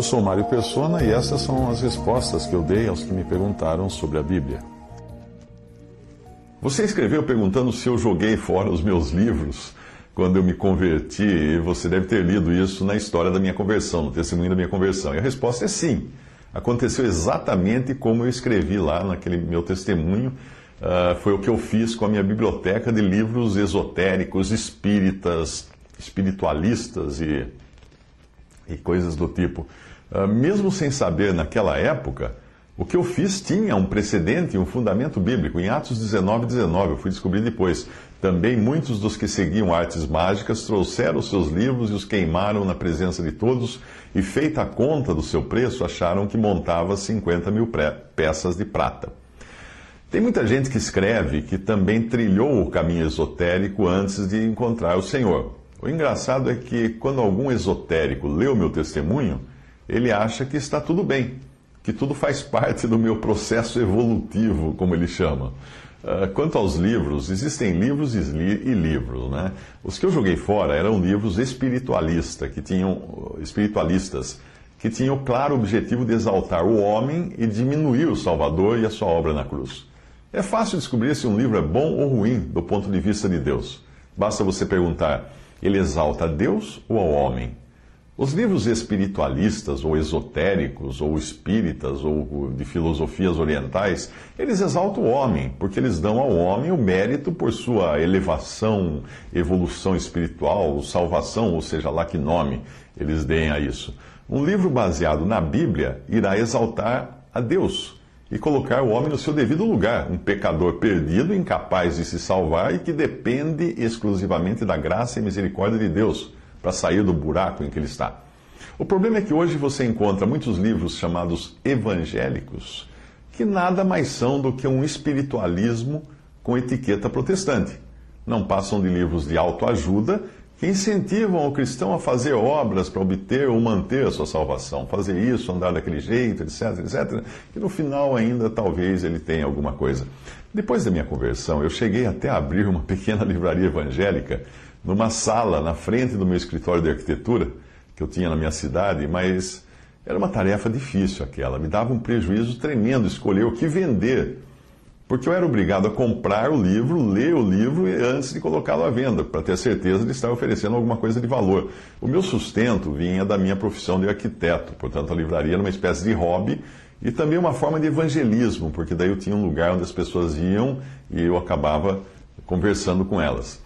Eu sou Mário Persona e essas são as respostas que eu dei aos que me perguntaram sobre a Bíblia. Você escreveu perguntando se eu joguei fora os meus livros quando eu me converti, e você deve ter lido isso na história da minha conversão, no testemunho da minha conversão. E a resposta é sim. Aconteceu exatamente como eu escrevi lá naquele meu testemunho. Uh, foi o que eu fiz com a minha biblioteca de livros esotéricos, espíritas, espiritualistas e, e coisas do tipo. Uh, mesmo sem saber naquela época, o que eu fiz tinha um precedente, um fundamento bíblico. Em Atos 19, 19, eu fui descobrir depois. Também muitos dos que seguiam artes mágicas trouxeram seus livros e os queimaram na presença de todos, e feita a conta do seu preço, acharam que montava 50 mil peças de prata. Tem muita gente que escreve que também trilhou o caminho esotérico antes de encontrar o Senhor. O engraçado é que quando algum esotérico lê o meu testemunho, ele acha que está tudo bem, que tudo faz parte do meu processo evolutivo, como ele chama. Uh, quanto aos livros, existem livros e, li e livros, né? Os que eu joguei fora eram livros espiritualista, que tinham, espiritualistas, que tinham o claro objetivo de exaltar o homem e diminuir o Salvador e a sua obra na cruz. É fácil descobrir se um livro é bom ou ruim do ponto de vista de Deus. Basta você perguntar: ele exalta a Deus ou ao homem? Os livros espiritualistas, ou esotéricos, ou espíritas, ou de filosofias orientais, eles exaltam o homem, porque eles dão ao homem o mérito por sua elevação, evolução espiritual, salvação, ou seja lá que nome eles deem a isso. Um livro baseado na Bíblia irá exaltar a Deus e colocar o homem no seu devido lugar, um pecador perdido, incapaz de se salvar e que depende exclusivamente da graça e misericórdia de Deus para sair do buraco em que ele está. O problema é que hoje você encontra muitos livros chamados evangélicos que nada mais são do que um espiritualismo com etiqueta protestante. Não passam de livros de autoajuda que incentivam o cristão a fazer obras para obter ou manter a sua salvação, fazer isso, andar daquele jeito, etc, etc, que no final ainda talvez ele tenha alguma coisa. Depois da minha conversão, eu cheguei até a abrir uma pequena livraria evangélica numa sala na frente do meu escritório de arquitetura que eu tinha na minha cidade, mas era uma tarefa difícil aquela. Me dava um prejuízo tremendo escolher o que vender, porque eu era obrigado a comprar o livro, ler o livro antes de colocá-lo à venda, para ter certeza de estar oferecendo alguma coisa de valor. O meu sustento vinha da minha profissão de arquiteto, portanto a livraria era uma espécie de hobby e também uma forma de evangelismo, porque daí eu tinha um lugar onde as pessoas iam e eu acabava conversando com elas.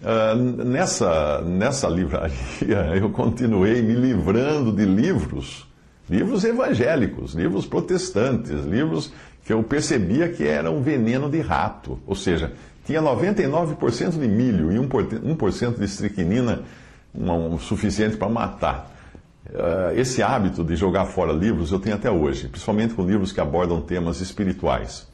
Uh, nessa, nessa livraria, eu continuei me livrando de livros, livros evangélicos, livros protestantes, livros que eu percebia que eram veneno de rato. Ou seja, tinha 99% de milho e 1%, de estricnina, um, suficiente para matar. Uh, esse hábito de jogar fora livros eu tenho até hoje, principalmente com livros que abordam temas espirituais.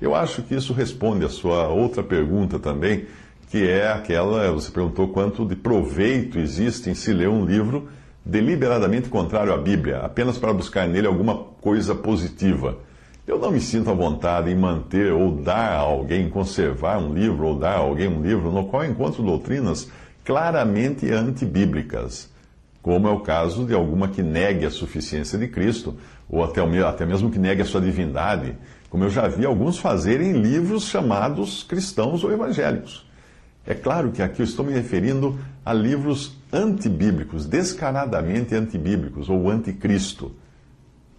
Eu acho que isso responde a sua outra pergunta também que é aquela, você perguntou quanto de proveito existe em se ler um livro deliberadamente contrário à Bíblia, apenas para buscar nele alguma coisa positiva. Eu não me sinto à vontade em manter ou dar a alguém, conservar um livro ou dar a alguém um livro no qual encontro doutrinas claramente antibíblicas, como é o caso de alguma que negue a suficiência de Cristo, ou até, até mesmo que negue a sua divindade, como eu já vi alguns fazerem em livros chamados cristãos ou evangélicos. É claro que aqui eu estou me referindo a livros antibíblicos, descaradamente antibíblicos ou anticristo.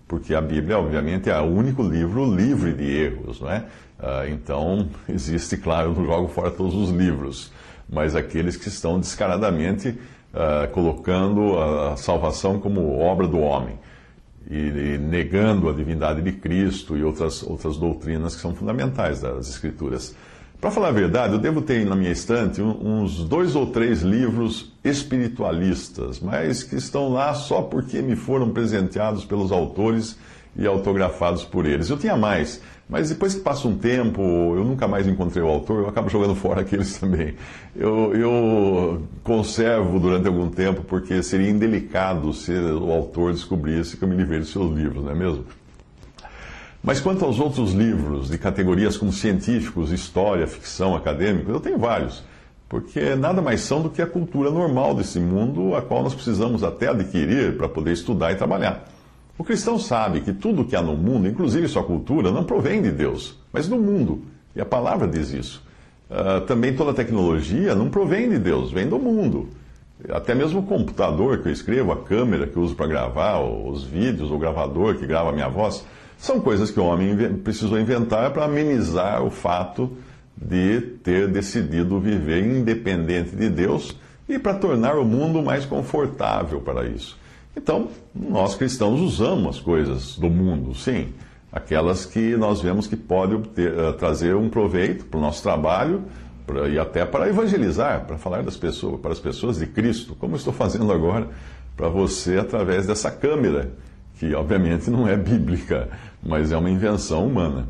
Porque a Bíblia, obviamente, é o único livro livre de erros, não é? Ah, então, existe, claro, eu não jogo fora todos os livros, mas aqueles que estão descaradamente ah, colocando a salvação como obra do homem e, negando a divindade de Cristo e outras, outras doutrinas que são fundamentais das Escrituras. Para falar a verdade, eu devo ter na minha estante uns dois ou três livros espiritualistas, mas que estão lá só porque me foram presenteados pelos autores e autografados por eles. Eu tinha mais, mas depois que passa um tempo, eu nunca mais encontrei o autor, eu acabo jogando fora aqueles também. Eu, eu conservo durante algum tempo, porque seria indelicado se o autor descobrisse que eu me livrei dos seus livros, não é mesmo? Mas quanto aos outros livros de categorias como científicos, história, ficção, acadêmicos, eu tenho vários, porque nada mais são do que a cultura normal desse mundo, a qual nós precisamos até adquirir para poder estudar e trabalhar. O cristão sabe que tudo que há no mundo, inclusive sua cultura, não provém de Deus, mas do mundo. E a palavra diz isso. Uh, também toda tecnologia não provém de Deus, vem do mundo. Até mesmo o computador que eu escrevo, a câmera que eu uso para gravar, os vídeos, o gravador que grava a minha voz, são coisas que o homem precisou inventar para amenizar o fato de ter decidido viver independente de Deus e para tornar o mundo mais confortável para isso. Então, nós cristãos usamos as coisas do mundo, sim, aquelas que nós vemos que podem uh, trazer um proveito para o nosso trabalho pra, e até para evangelizar, para falar das pessoas, para as pessoas de Cristo, como estou fazendo agora para você através dessa câmera que obviamente não é bíblica, mas é uma invenção humana.